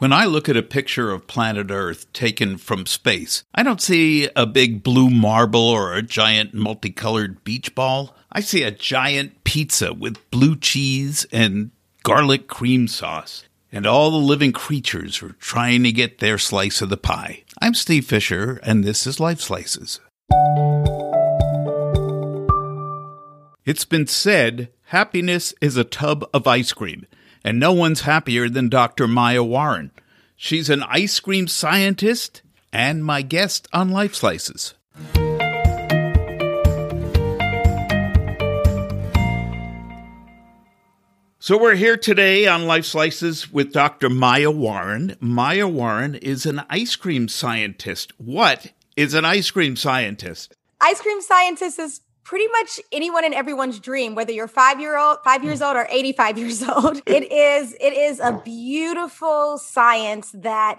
When I look at a picture of planet Earth taken from space, I don't see a big blue marble or a giant multicolored beach ball. I see a giant pizza with blue cheese and garlic cream sauce. And all the living creatures are trying to get their slice of the pie. I'm Steve Fisher, and this is Life Slices. It's been said happiness is a tub of ice cream and no one's happier than Dr. Maya Warren. She's an ice cream scientist and my guest on Life Slices. So, we're here today on Life Slices with Dr. Maya Warren. Maya Warren is an ice cream scientist. What is an ice cream scientist? Ice cream scientist is pretty much anyone and everyone's dream, whether you're five year old, five years old, or 85 years old. It is, it is a beautiful science that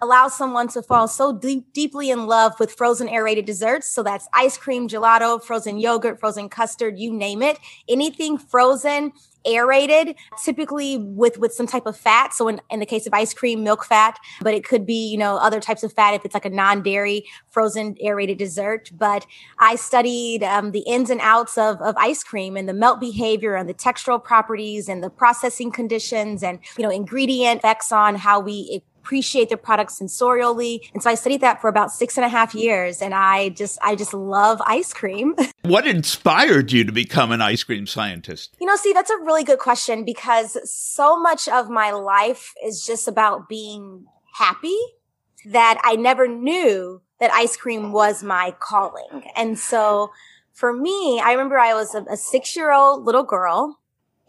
allows someone to fall so deep, deeply in love with frozen aerated desserts. So that's ice cream, gelato, frozen yogurt, frozen custard, you name it. Anything frozen aerated, typically with with some type of fat. So in, in the case of ice cream, milk fat, but it could be, you know, other types of fat if it's like a non-dairy frozen aerated dessert. But I studied um, the ins and outs of, of ice cream and the melt behavior and the textural properties and the processing conditions and, you know, ingredient effects on how we appreciate the products sensorially. And so I studied that for about six and a half years. And I just, I just love ice cream. what inspired you to become an ice cream scientist? You know, see, that's a really good question because so much of my life is just about being happy that I never knew that ice cream was my calling. And so for me, I remember I was a, a six year old little girl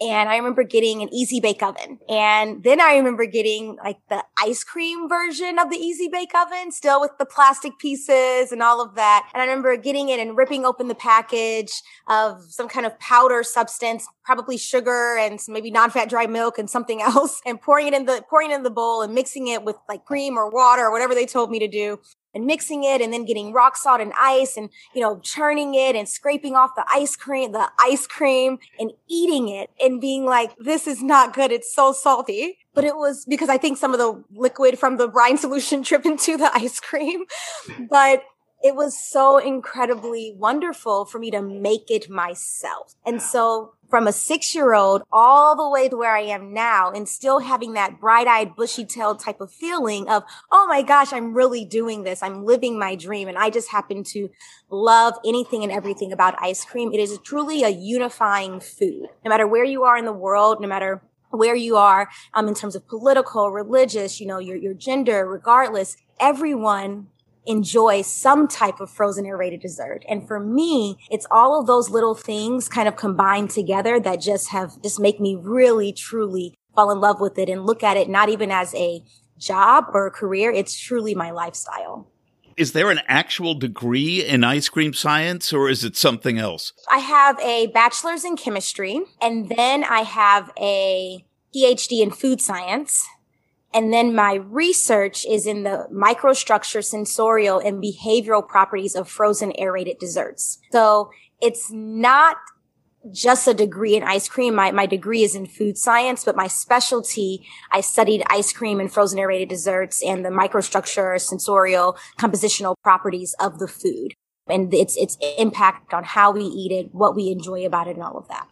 and I remember getting an easy bake oven. And then I remember getting like the ice cream version of the easy bake oven, still with the plastic pieces and all of that. And I remember getting it and ripping open the package of some kind of powder substance, probably sugar and maybe non-fat dry milk and something else and pouring it in the, pouring it in the bowl and mixing it with like cream or water or whatever they told me to do and mixing it and then getting rock salt and ice and, you know, churning it and scraping off the ice cream, the ice cream and eating it and being like, this is not good. It's so salty. But it was because I think some of the liquid from the brine solution dripped into the ice cream. But it was so incredibly wonderful for me to make it myself. And so from a six year old all the way to where I am now and still having that bright eyed, bushy tailed type of feeling of, oh my gosh, I'm really doing this. I'm living my dream. And I just happen to love anything and everything about ice cream. It is truly a unifying food. No matter where you are in the world, no matter where you are um, in terms of political, religious, you know, your, your gender, regardless, everyone enjoy some type of frozen aerated dessert. And for me, it's all of those little things kind of combined together that just have just make me really truly fall in love with it and look at it not even as a job or a career. It's truly my lifestyle. Is there an actual degree in ice cream science or is it something else? I have a bachelor's in chemistry and then I have a PhD in food science and then my research is in the microstructure, sensorial, and behavioral properties of frozen aerated desserts. So it's not just a degree in ice cream. My, my degree is in food science, but my specialty, I studied ice cream and frozen aerated desserts and the microstructure, sensorial, compositional properties of the food and its, its impact on how we eat it, what we enjoy about it and all of that.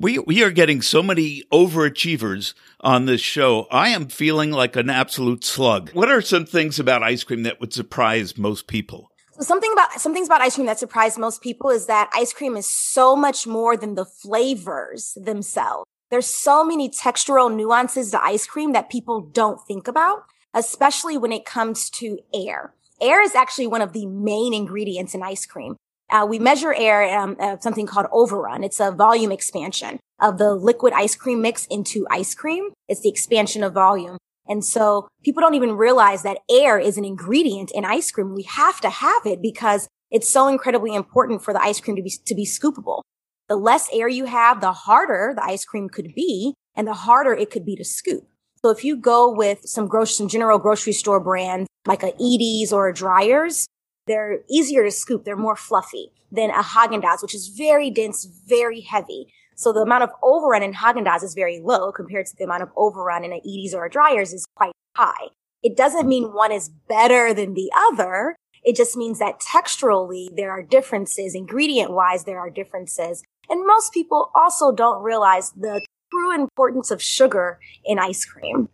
We we are getting so many overachievers on this show. I am feeling like an absolute slug. What are some things about ice cream that would surprise most people? So something about some things about ice cream that surprise most people is that ice cream is so much more than the flavors themselves. There's so many textural nuances to ice cream that people don't think about, especially when it comes to air. Air is actually one of the main ingredients in ice cream. Uh, we measure air, um, uh, something called overrun. It's a volume expansion of the liquid ice cream mix into ice cream. It's the expansion of volume. And so people don't even realize that air is an ingredient in ice cream. We have to have it because it's so incredibly important for the ice cream to be, to be scoopable. The less air you have, the harder the ice cream could be and the harder it could be to scoop. So if you go with some grocery, some general grocery store brands like a Edy's or a Dreyer's, they're easier to scoop. They're more fluffy than a Haagen-Dazs, which is very dense, very heavy. So the amount of overrun in Haagen-Dazs is very low compared to the amount of overrun in a Edy's or a Dreyer's is quite high. It doesn't mean one is better than the other. It just means that texturally there are differences, ingredient wise there are differences. And most people also don't realize the true importance of sugar in ice cream.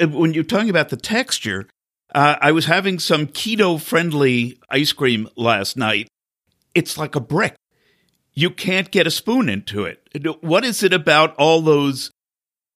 When you're talking about the texture, uh, I was having some keto friendly ice cream last night. It's like a brick. You can't get a spoon into it. What is it about all those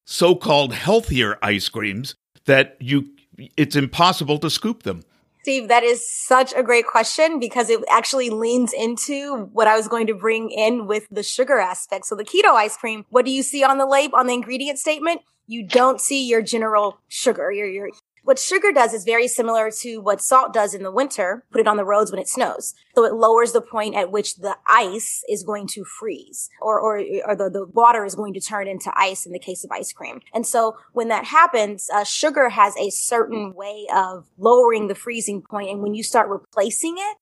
so called healthier ice creams that you it's impossible to scoop them? Steve, that is such a great question because it actually leans into what I was going to bring in with the sugar aspect. So the keto ice cream, what do you see on the label, on the ingredient statement? You don't see your general sugar, your, your what sugar does is very similar to what salt does in the winter, put it on the roads when it snows. So it lowers the point at which the ice is going to freeze or, or, or the, the water is going to turn into ice in the case of ice cream. And so when that happens, uh, sugar has a certain way of lowering the freezing point. And when you start replacing it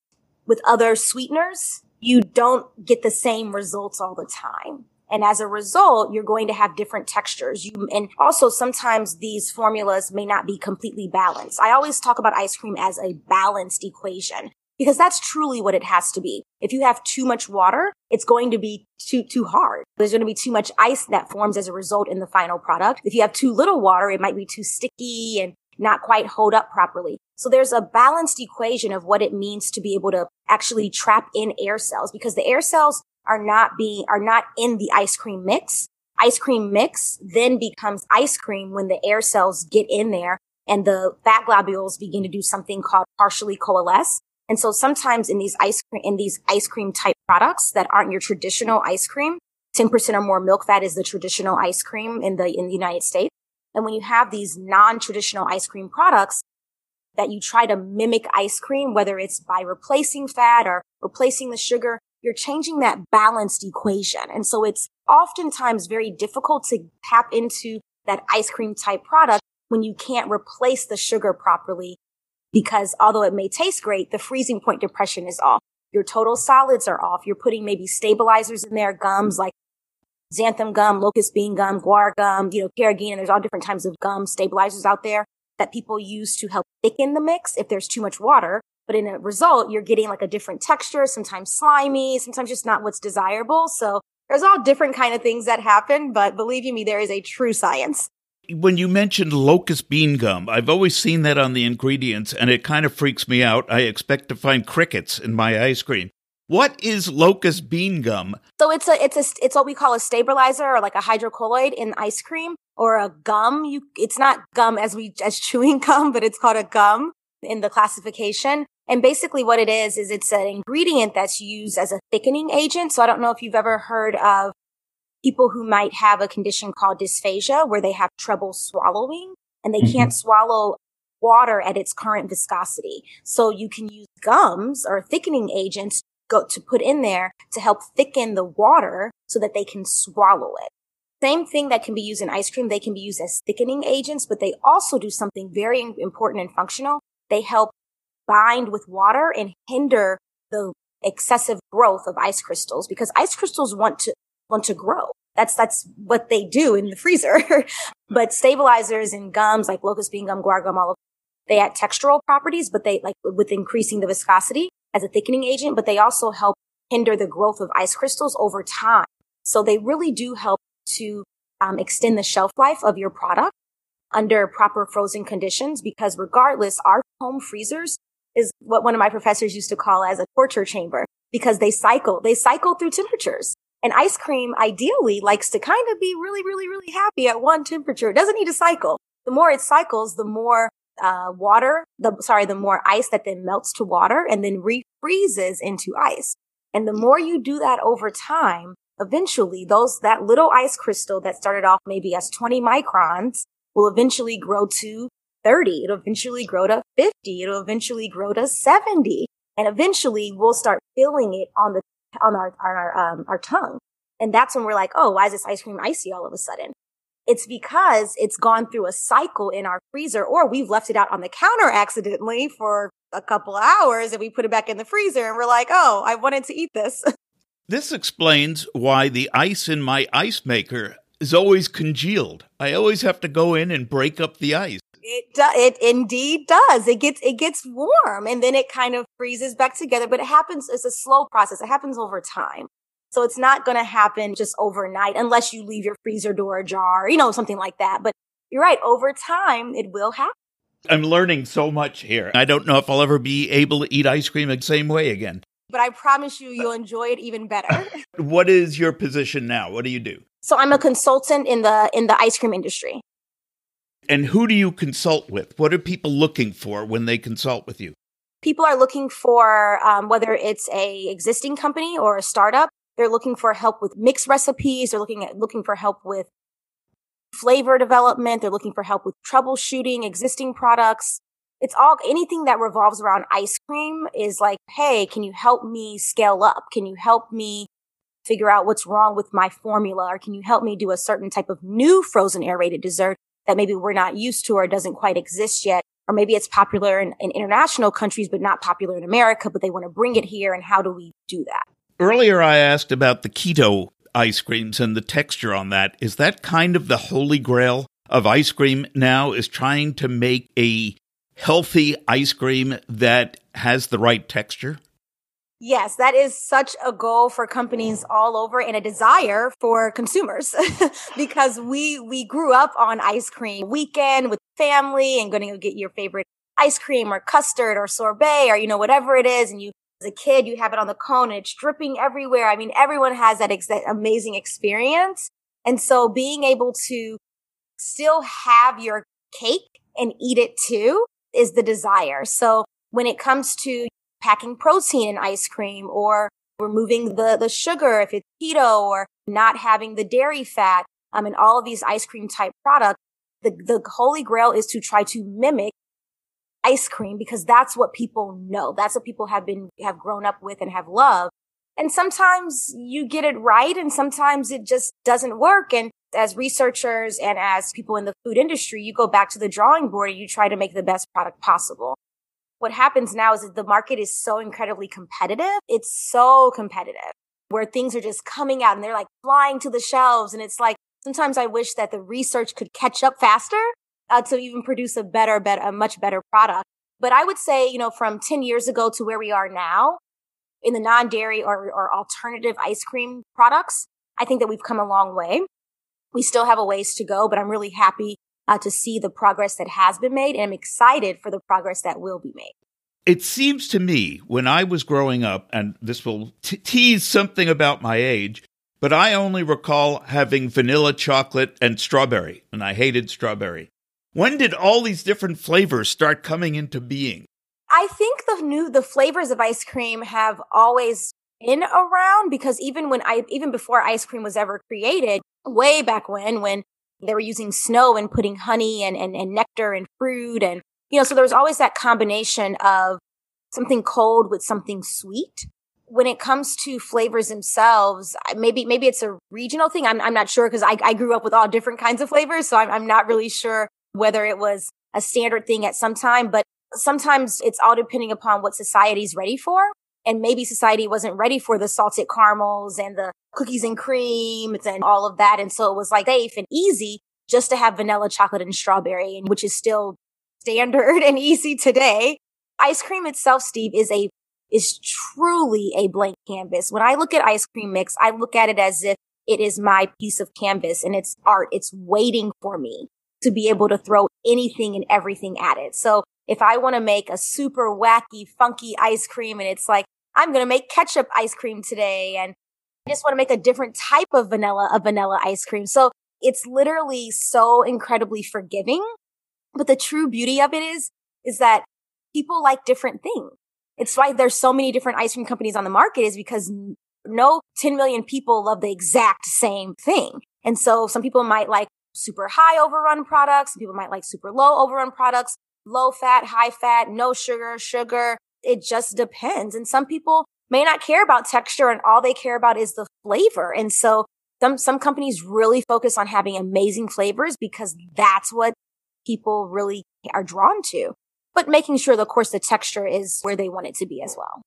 with other sweeteners, you don't get the same results all the time. And as a result, you're going to have different textures. You, and also sometimes these formulas may not be completely balanced. I always talk about ice cream as a balanced equation because that's truly what it has to be. If you have too much water, it's going to be too, too hard. There's going to be too much ice that forms as a result in the final product. If you have too little water, it might be too sticky and not quite hold up properly. So there's a balanced equation of what it means to be able to actually trap in air cells because the air cells are not being, are not in the ice cream mix. Ice cream mix then becomes ice cream when the air cells get in there and the fat globules begin to do something called partially coalesce. And so sometimes in these ice cream, in these ice cream type products that aren't your traditional ice cream, 10% or more milk fat is the traditional ice cream in the, in the United States. And when you have these non-traditional ice cream products that you try to mimic ice cream, whether it's by replacing fat or replacing the sugar, you're changing that balanced equation. And so it's oftentimes very difficult to tap into that ice cream type product when you can't replace the sugar properly because although it may taste great, the freezing point depression is off. Your total solids are off. You're putting maybe stabilizers in there, gums like xanthan gum, locust bean gum, guar gum, you know, carrageenan. There's all different types of gum stabilizers out there that people use to help thicken the mix if there's too much water. But in a result, you're getting like a different texture, sometimes slimy, sometimes just not what's desirable. So there's all different kind of things that happen. But believe you me, there is a true science. When you mentioned locust bean gum, I've always seen that on the ingredients and it kind of freaks me out. I expect to find crickets in my ice cream. What is locust bean gum? So it's a it's a it's what we call a stabilizer or like a hydrocolloid in ice cream or a gum. You it's not gum as we as chewing gum, but it's called a gum in the classification. And basically what it is, is it's an ingredient that's used as a thickening agent. So I don't know if you've ever heard of people who might have a condition called dysphagia where they have trouble swallowing and they mm-hmm. can't swallow water at its current viscosity. So you can use gums or thickening agents go to put in there to help thicken the water so that they can swallow it. Same thing that can be used in ice cream. They can be used as thickening agents, but they also do something very important and functional. They help bind with water and hinder the excessive growth of ice crystals because ice crystals want to want to grow. That's that's what they do in the freezer. but stabilizers and gums like locust bean gum, guar gum, all of they add textural properties, but they like with increasing the viscosity as a thickening agent, but they also help hinder the growth of ice crystals over time. So they really do help to um, extend the shelf life of your product under proper frozen conditions because regardless, our home freezers is what one of my professors used to call as a torture chamber because they cycle, they cycle through temperatures. And ice cream ideally likes to kind of be really, really, really happy at one temperature. It doesn't need to cycle. The more it cycles, the more uh, water, the sorry, the more ice that then melts to water and then refreezes into ice. And the more you do that over time, eventually those that little ice crystal that started off maybe as 20 microns will eventually grow to 30. It'll eventually grow to 50. It'll eventually grow to 70. And eventually we'll start feeling it on the, on our, on our, um, our tongue. And that's when we're like, oh, why is this ice cream icy all of a sudden? It's because it's gone through a cycle in our freezer or we've left it out on the counter accidentally for a couple hours and we put it back in the freezer and we're like, oh, I wanted to eat this. This explains why the ice in my ice maker is always congealed. I always have to go in and break up the ice. It do, it indeed does. It gets it gets warm and then it kind of freezes back together, but it happens it's a slow process. It happens over time. So it's not going to happen just overnight unless you leave your freezer door ajar, you know, something like that. But you're right, over time it will happen. I'm learning so much here. I don't know if I'll ever be able to eat ice cream the same way again. But I promise you you'll uh, enjoy it even better. what is your position now? What do you do? So I'm a consultant in the in the ice cream industry. And who do you consult with? What are people looking for when they consult with you? People are looking for um, whether it's a existing company or a startup. They're looking for help with mix recipes. They're looking at looking for help with flavor development. They're looking for help with troubleshooting existing products. It's all anything that revolves around ice cream is like, hey, can you help me scale up? Can you help me figure out what's wrong with my formula? Or can you help me do a certain type of new frozen aerated dessert that maybe we're not used to or doesn't quite exist yet? Or maybe it's popular in, in international countries, but not popular in America, but they want to bring it here. And how do we do that? Earlier, I asked about the keto ice creams and the texture on that. Is that kind of the holy grail of ice cream now? Is trying to make a healthy ice cream that has the right texture? Yes, that is such a goal for companies all over and a desire for consumers because we we grew up on ice cream weekend with family and going to get your favorite ice cream or custard or sorbet or you know whatever it is and you as a kid you have it on the cone and it's dripping everywhere. I mean everyone has that, ex- amazing experience. And so being able to still have your cake and eat it too is the desire. So when it comes to packing protein in ice cream or removing the, the sugar if it's keto or not having the dairy fat, um, all of these ice cream type products, the, the holy grail is to try to mimic ice cream because that's what people know. That's what people have been, have grown up with and have loved. And sometimes you get it right and sometimes it just doesn't work. And as researchers and as people in the food industry, you go back to the drawing board and you try to make the best product possible. What happens now is that the market is so incredibly competitive. It's so competitive where things are just coming out and they're like flying to the shelves. And it's like, sometimes I wish that the research could catch up faster uh, to even produce a better, better, a much better product. But I would say, you know, from 10 years ago to where we are now in the non-dairy or, or alternative ice cream products, I think that we've come a long way. We still have a ways to go, but I'm really happy uh, to see the progress that has been made. And I'm excited for the progress that will be made. It seems to me when I was growing up, and this will t- tease something about my age, but I only recall having vanilla chocolate and strawberry, and I hated strawberry. When did all these different flavors start coming into being? I think the new the flavors of ice cream have always been around because even when I even before ice cream was ever created, way back when when they were using snow and putting honey and, and, and nectar and fruit and you know, so there was always that combination of something cold with something sweet. When it comes to flavors themselves, maybe maybe it's a regional thing. I'm I'm not sure because I, I grew up with all different kinds of flavors, so I'm I'm not really sure whether it was a standard thing at some time, but sometimes it's all depending upon what society's ready for. And maybe society wasn't ready for the salted caramels and the cookies and creams and all of that. And so it was like safe and easy just to have vanilla chocolate and strawberry, which is still standard and easy today. Ice cream itself, Steve, is a is truly a blank canvas. When I look at ice cream mix, I look at it as if it is my piece of canvas and it's art. It's waiting for me to be able to throw anything and everything at it. So if I want to make a super wacky, funky ice cream and it's like, I'm going to make ketchup ice cream today and I just want to make a different type of vanilla, of vanilla ice cream. So it's literally so incredibly forgiving. But the true beauty of it is, is that people like different things. It's why there's so many different ice cream companies on the market is because no 10 million people love the exact same thing. And so some people might like super high overrun products. Some people might like super low overrun products, low fat, high fat, no sugar, sugar. It just depends. And some people may not care about texture and all they care about is the flavor. And so some, some companies really focus on having amazing flavors because that's what people really are drawn to, but making sure, of course, the texture is where they want it to be as well.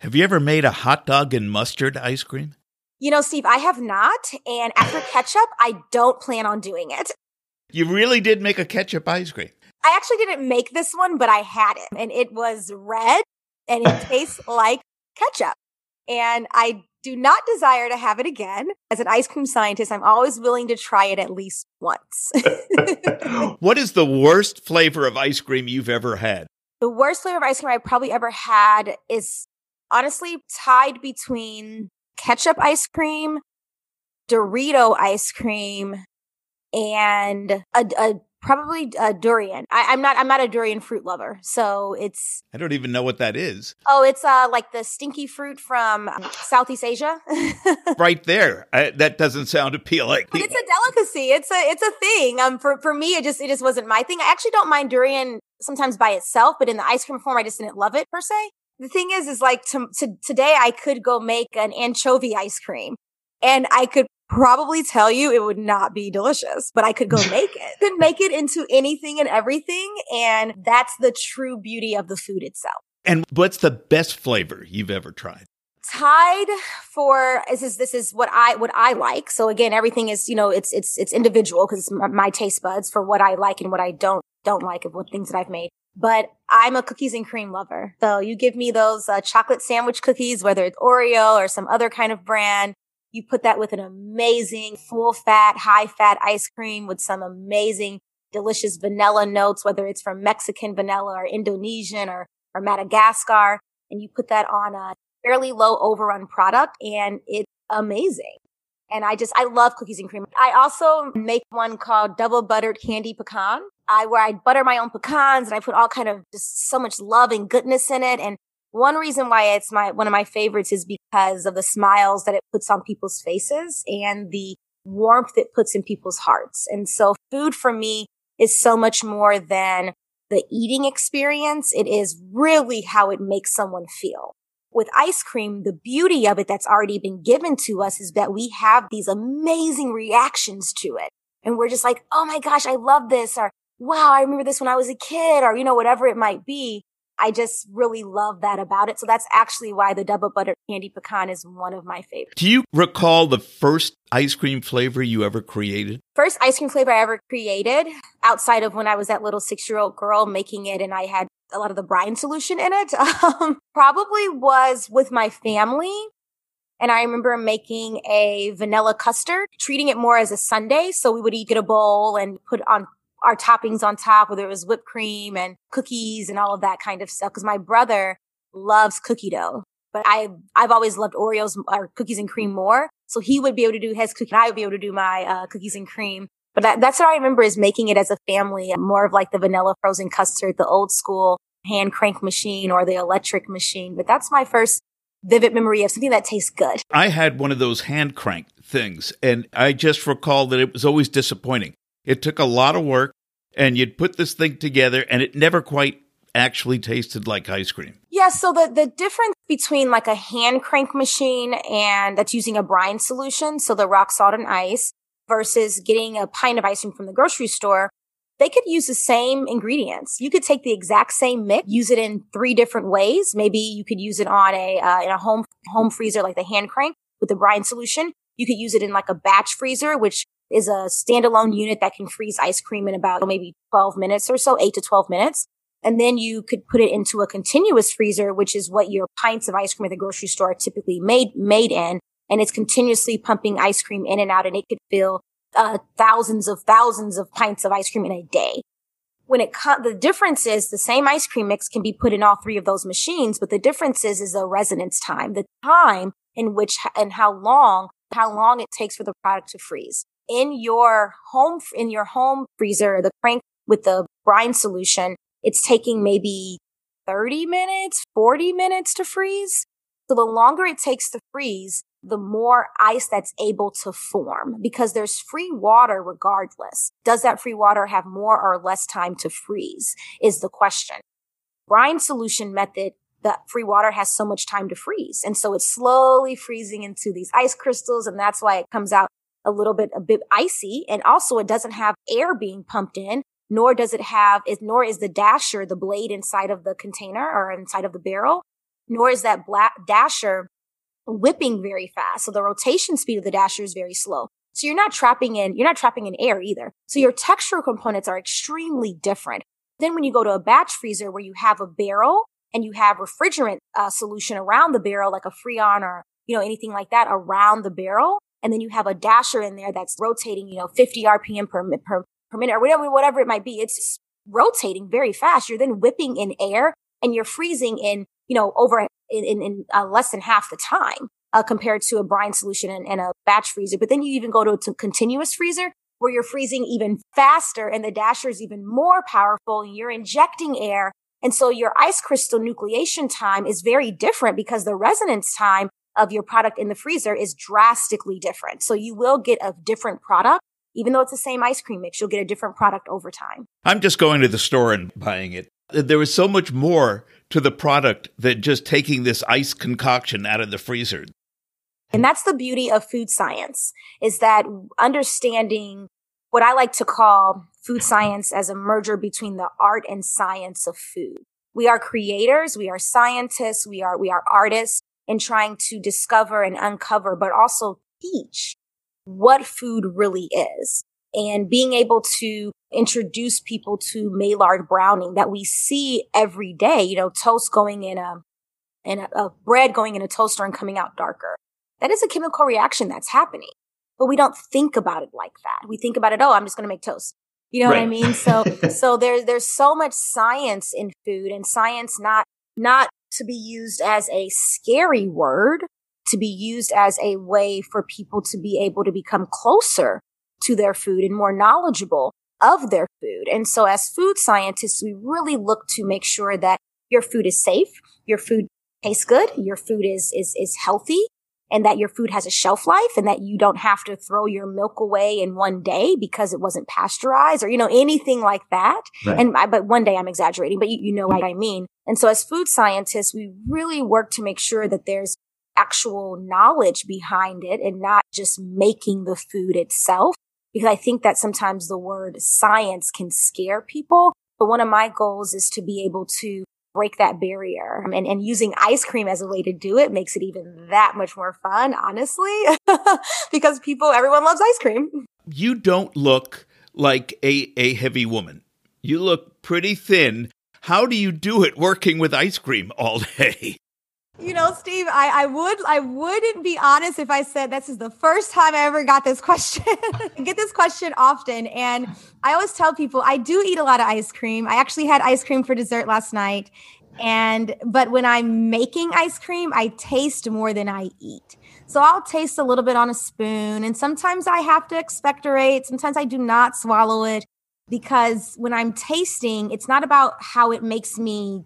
Have you ever made a hot dog and mustard ice cream? You know, Steve, I have not. And after ketchup, I don't plan on doing it. You really did make a ketchup ice cream. I actually didn't make this one, but I had it and it was red and it tastes like ketchup. And I do not desire to have it again. As an ice cream scientist, I'm always willing to try it at least once. what is the worst flavor of ice cream you've ever had? The worst flavor of ice cream I've probably ever had is honestly tied between ketchup ice cream, Dorito ice cream, and a, a probably a durian. I, am not. I'm not a durian fruit lover, so it's. I don't even know what that is. Oh, it's uh like the stinky fruit from Southeast Asia. right there. I, that doesn't sound appealing. But it's a delicacy. It's a it's a thing. Um, for for me, it just it just wasn't my thing. I actually don't mind durian sometimes by itself, but in the ice cream form, I just didn't love it per se. The thing is, is like to, to, today I could go make an anchovy ice cream and I could probably tell you it would not be delicious, but I could go make it. Could make it into anything and everything. And that's the true beauty of the food itself. And what's the best flavor you've ever tried? Tied for this is this is what I what I like. So again, everything is you know it's it's it's individual because it's my taste buds for what I like and what I don't don't like of what things that I've made. But I'm a cookies and cream lover. So you give me those uh, chocolate sandwich cookies, whether it's Oreo or some other kind of brand, you put that with an amazing full fat, high fat ice cream with some amazing, delicious vanilla notes, whether it's from Mexican vanilla or Indonesian or, or Madagascar. And you put that on a fairly low overrun product and it's amazing. And I just, I love cookies and cream. I also make one called double buttered candy pecan. I, where I butter my own pecans and I put all kind of just so much love and goodness in it. And one reason why it's my one of my favorites is because of the smiles that it puts on people's faces and the warmth it puts in people's hearts. And so food for me is so much more than the eating experience. It is really how it makes someone feel. With ice cream, the beauty of it that's already been given to us is that we have these amazing reactions to it. And we're just like, oh my gosh, I love this. Or wow, I remember this when I was a kid or, you know, whatever it might be. I just really love that about it. So that's actually why the double butter candy pecan is one of my favorites. Do you recall the first ice cream flavor you ever created? First ice cream flavor I ever created outside of when I was that little six year old girl making it and I had a lot of the brine solution in it, um, probably was with my family. And I remember making a vanilla custard, treating it more as a sundae. So we would eat a bowl and put on our toppings on top, whether it was whipped cream and cookies and all of that kind of stuff. Cause my brother loves cookie dough, but I, I've always loved Oreos or cookies and cream more. So he would be able to do his cookie and I would be able to do my uh, cookies and cream. But that, that's what I remember is making it as a family, more of like the vanilla frozen custard, the old school hand crank machine or the electric machine. But that's my first vivid memory of something that tastes good. I had one of those hand crank things and I just recall that it was always disappointing. It took a lot of work, and you'd put this thing together, and it never quite actually tasted like ice cream. Yeah, so the, the difference between like a hand crank machine and that's using a brine solution, so the rock salt and ice, versus getting a pint of ice cream from the grocery store, they could use the same ingredients. You could take the exact same mix, use it in three different ways. Maybe you could use it on a uh, in a home home freezer like the hand crank with the brine solution. You could use it in like a batch freezer, which is a standalone unit that can freeze ice cream in about maybe 12 minutes or so, 8 to 12 minutes. And then you could put it into a continuous freezer, which is what your pints of ice cream at the grocery store are typically made, made in. And it's continuously pumping ice cream in and out and it could fill uh, thousands of thousands of pints of ice cream in a day. When it co- the difference is the same ice cream mix can be put in all three of those machines, but the difference is is the residence time, the time in which and how long how long it takes for the product to freeze in your home, in your home freezer, the crank with the brine solution, it's taking maybe 30 minutes, 40 minutes to freeze. So the longer it takes to freeze, the more ice that's able to form because there's free water regardless. Does that free water have more or less time to freeze is the question. Brine solution method, the free water has so much time to freeze. And so it's slowly freezing into these ice crystals. And that's why it comes out a little bit, a bit icy. And also it doesn't have air being pumped in, nor does it have, is, nor is the dasher, the blade inside of the container or inside of the barrel, nor is that black dasher whipping very fast. So the rotation speed of the dasher is very slow. So you're not trapping in, you're not trapping in air either. So your textural components are extremely different. Then when you go to a batch freezer where you have a barrel and you have refrigerant uh, solution around the barrel, like a Freon or, you know, anything like that around the barrel. And then you have a dasher in there that's rotating, you know, 50 RPM per, per, per minute or whatever, whatever it might be. It's rotating very fast. You're then whipping in air and you're freezing in, you know, over in, in, in uh, less than half the time. Uh, compared to a brine solution and, and, a batch freezer. But then you even go to a continuous freezer where you're freezing even faster and the dasher is even more powerful and you're injecting air. And so your ice crystal nucleation time is very different because the residence time of your product in the freezer is drastically different. So you will get a different product. Even though it's the same ice cream mix, you'll get a different product over time. I'm just going to the store and buying it. There was so much more to the product than just taking this ice concoction out of the freezer. And that's the beauty of food science is that understanding what I like to call food science as a merger between the art and science of food. We are creators, we are scientists, we are, we are artists in trying to discover and uncover, but also teach what food really is and being able to introduce people to Maillard browning that we see every day, you know, toast going in a, and a, a bread going in a toaster and coming out darker. That is a chemical reaction that's happening, but we don't think about it like that. We think about it, oh, I'm just going to make toast. You know right. what I mean? So, so there's, there's so much science in food and science not, not to be used as a scary word, to be used as a way for people to be able to become closer to their food and more knowledgeable of their food. And so as food scientists, we really look to make sure that your food is safe, your food tastes good, your food is, is, is healthy, and that your food has a shelf life and that you don't have to throw your milk away in one day because it wasn't pasteurized or, you know, anything like that. Right. And I, but one day I'm exaggerating, but you, you know what I mean. And so as food scientists, we really work to make sure that there's actual knowledge behind it and not just making the food itself. Because I think that sometimes the word science can scare people. But one of my goals is to be able to break that barrier. Um, and, and using ice cream as a way to do it makes it even that much more fun, honestly, because people, everyone loves ice cream. You don't look like a, a heavy woman. You look pretty thin. How do you do it working with ice cream all day? You know, Steve, I, I would I wouldn't be honest if I said this is the first time I ever got this question. I get this question often. And I always tell people I do eat a lot of ice cream. I actually had ice cream for dessert last night. And but when I'm making ice cream, I taste more than I eat. So I'll taste a little bit on a spoon. And sometimes I have to expectorate. Sometimes I do not swallow it because when I'm tasting, it's not about how it makes me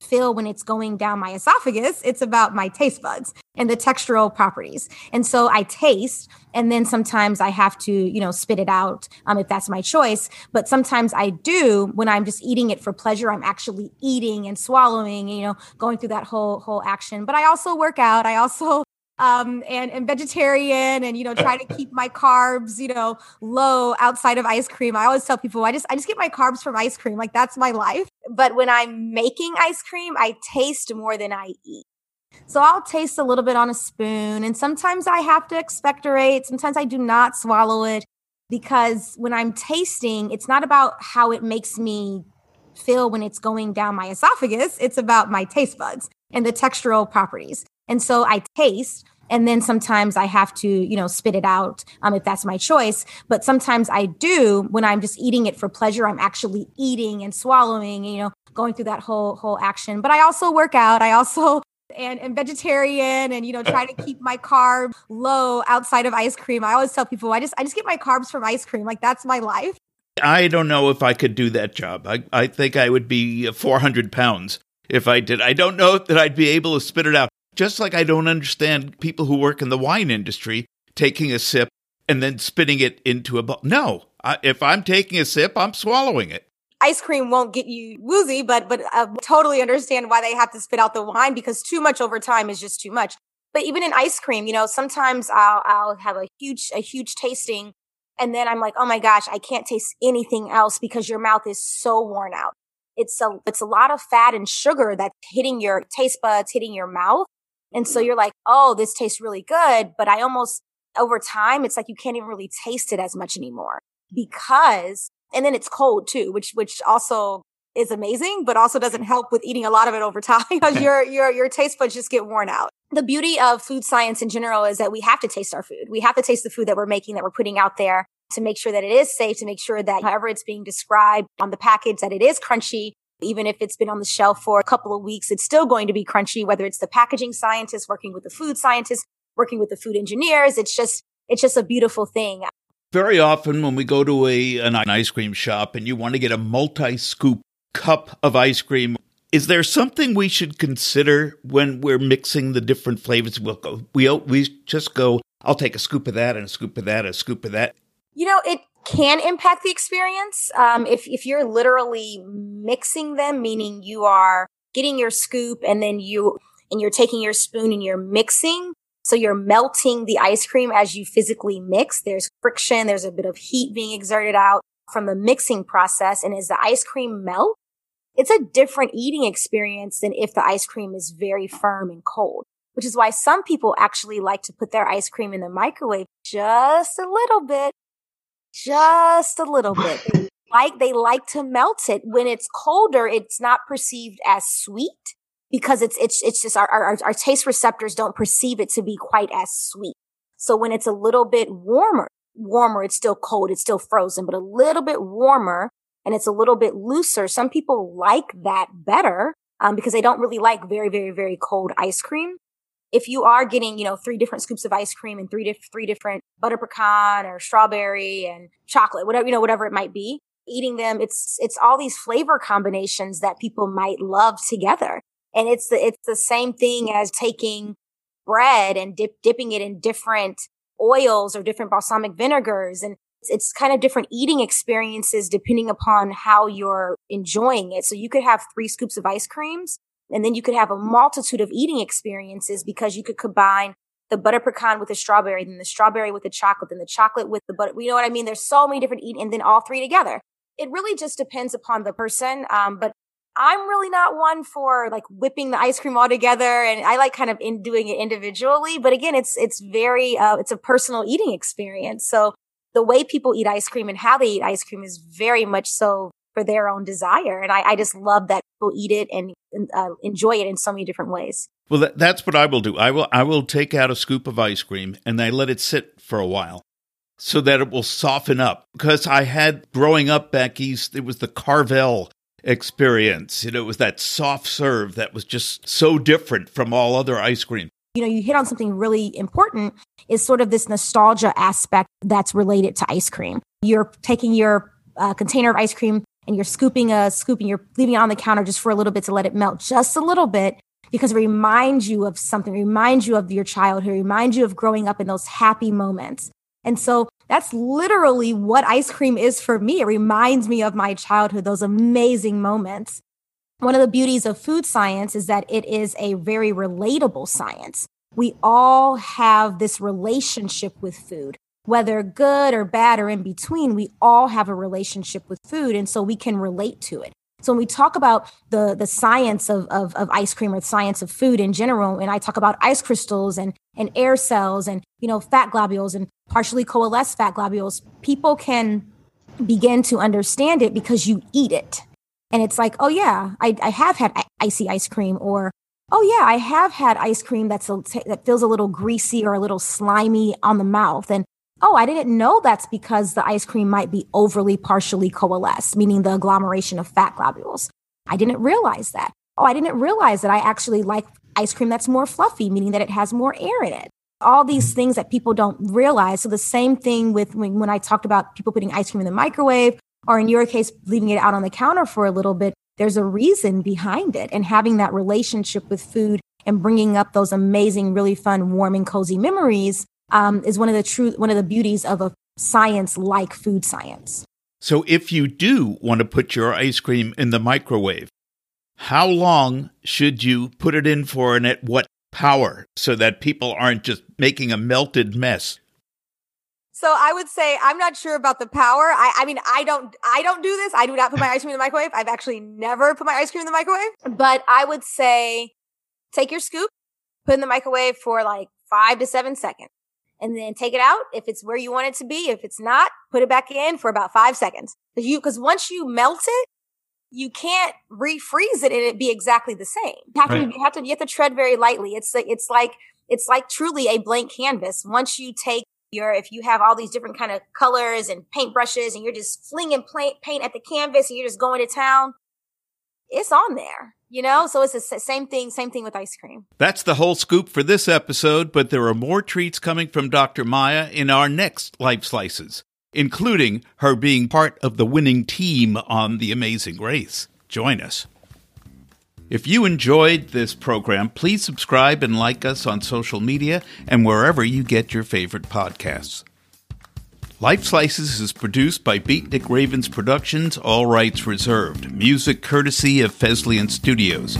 feel when it's going down my esophagus. It's about my taste buds and the textural properties. And so I taste and then sometimes I have to, you know, spit it out um, if that's my choice. But sometimes I do when I'm just eating it for pleasure. I'm actually eating and swallowing, you know, going through that whole whole action. But I also work out. I also um, and, and vegetarian and you know try to keep my carbs you know low outside of ice cream i always tell people i just i just get my carbs from ice cream like that's my life but when i'm making ice cream i taste more than i eat so I'll taste a little bit on a spoon, and sometimes I have to expectorate. Sometimes I do not swallow it because when I'm tasting, it's not about how it makes me feel when it's going down my esophagus. It's about my taste buds and the textural properties. And so I taste and then sometimes I have to, you know, spit it out um, if that's my choice. But sometimes I do when I'm just eating it for pleasure. I'm actually eating and swallowing, you know, going through that whole whole action. But I also work out. I also and, and vegetarian and you know try to keep my carb low outside of ice cream. I always tell people I just I just get my carbs from ice cream. Like that's my life. I don't know if I could do that job. I, I think I would be 400 pounds if I did. I don't know that I'd be able to spit it out. Just like I don't understand people who work in the wine industry taking a sip and then spitting it into a bottle. No, I, if I'm taking a sip, I'm swallowing it. Ice cream won't get you woozy, but but I totally understand why they have to spit out the wine because too much over time is just too much. But even in ice cream, you know, sometimes I'll I'll have a huge a huge tasting, and then I'm like, oh my gosh, I can't taste anything else because your mouth is so worn out. It's a it's a lot of fat and sugar that's hitting your taste buds, hitting your mouth And so you're like, oh, this tastes really good. But I almost, over time, it's like you can't even really taste it as much anymore because, and then it's cold too, which, which also is amazing, but also doesn't help with eating a lot of it over time because your, your, your taste buds just get worn out. The beauty of food science in general is that we have to taste our food. We have to taste the food that we're making, that we're putting out there to make sure that it is safe, to make sure that however it's being described on the package, that it is crunchy. Even if it's been on the shelf for a couple of weeks, it's still going to be crunchy, whether it's the packaging scientists working with the food scientists, working with the food engineers. It's just, it's just a beautiful thing. Very often when we go to a, an ice cream shop and you want to get a multi scoop cup of ice cream, is there something we should consider when we're mixing the different flavors? We'll go, we, we just go, I'll take a scoop of that and a scoop of that, and a scoop of that. You know, it can impact the experience. Um, if, if you're literally mixing them, meaning you are getting your scoop and then you, and you're taking your spoon and you're mixing. So you're melting the ice cream as you physically mix. There's friction. There's a bit of heat being exerted out from the mixing process. And as the ice cream melts, it's a different eating experience than if the ice cream is very firm and cold, which is why some people actually like to put their ice cream in the microwave just a little bit just a little bit. They like they like to melt it. When it's colder, it's not perceived as sweet because it's it's it's just our, our our taste receptors don't perceive it to be quite as sweet. So when it's a little bit warmer, warmer, it's still cold, it's still frozen, but a little bit warmer and it's a little bit looser. Some people like that better um, because they don't really like very, very, very cold ice cream if you are getting, you know, three different scoops of ice cream and three, diff- three different butter pecan or strawberry and chocolate, whatever, you know, whatever it might be, eating them, it's, it's all these flavor combinations that people might love together. And it's the, it's the same thing as taking bread and dip, dipping it in different oils or different balsamic vinegars. And it's, it's kind of different eating experiences depending upon how you're enjoying it. So you could have three scoops of ice creams and then you could have a multitude of eating experiences because you could combine the butter pecan with the strawberry, then the strawberry with the chocolate, then the chocolate with the butter. You know what I mean? There's so many different eating, and then all three together. It really just depends upon the person. Um, but I'm really not one for like whipping the ice cream all together, and I like kind of in doing it individually. But again, it's it's very uh, it's a personal eating experience. So the way people eat ice cream and how they eat ice cream is very much so for their own desire. And I, I just love that people eat it and uh, enjoy it in so many different ways. Well, that, that's what I will do. I will I will take out a scoop of ice cream and I let it sit for a while so that it will soften up. Because I had growing up back east, it was the Carvel experience. You know, it was that soft serve that was just so different from all other ice cream. You know, you hit on something really important is sort of this nostalgia aspect that's related to ice cream. You're taking your uh, container of ice cream and you're scooping a scooping, you're leaving it on the counter just for a little bit to let it melt just a little bit because it reminds you of something, reminds you of your childhood, reminds you of growing up in those happy moments. And so that's literally what ice cream is for me. It reminds me of my childhood, those amazing moments. One of the beauties of food science is that it is a very relatable science. We all have this relationship with food whether good or bad or in between, we all have a relationship with food. And so we can relate to it. So when we talk about the, the science of, of, of ice cream or the science of food in general, and I talk about ice crystals and, and air cells and, you know, fat globules and partially coalesced fat globules, people can begin to understand it because you eat it. And it's like, oh yeah, I, I have had icy ice cream or oh yeah, I have had ice cream that's a, that feels a little greasy or a little slimy on the mouth. And oh, I didn't know that's because the ice cream might be overly partially coalesced, meaning the agglomeration of fat globules. I didn't realize that. Oh, I didn't realize that I actually like ice cream that's more fluffy, meaning that it has more air in it. All these mm-hmm. things that people don't realize. So the same thing with when, when I talked about people putting ice cream in the microwave, or in your case, leaving it out on the counter for a little bit, there's a reason behind it. And having that relationship with food and bringing up those amazing, really fun, warm and cozy memories um, is one of the true one of the beauties of a science like food science. So, if you do want to put your ice cream in the microwave, how long should you put it in for, and at what power, so that people aren't just making a melted mess? So I would say I'm not sure about the power. I, I mean, I don't, I don't do this. I do not put my ice cream in the microwave. I've actually never put my ice cream in the microwave. But I would say, take your scoop, put in the microwave for like five to seven seconds and then take it out. If it's where you want it to be, if it's not, put it back in for about five seconds. You, cause once you melt it, you can't refreeze it and it be exactly the same. You have, right. to, you have to, you have to tread very lightly. It's like, it's like, it's like truly a blank canvas. Once you take your, if you have all these different kind of colors and paint brushes and you're just flinging paint at the canvas and you're just going to town, it's on there you know? So it's the same thing same thing with ice cream. That's the whole scoop for this episode but there are more treats coming from dr maya in our next life slices including her being part of the winning team on the amazing race. Join us. If you enjoyed this program please subscribe and like us on social media and wherever you get your favorite podcasts Life Slices is produced by Beatnik Ravens Productions, all rights reserved. Music courtesy of Fesliyan Studios.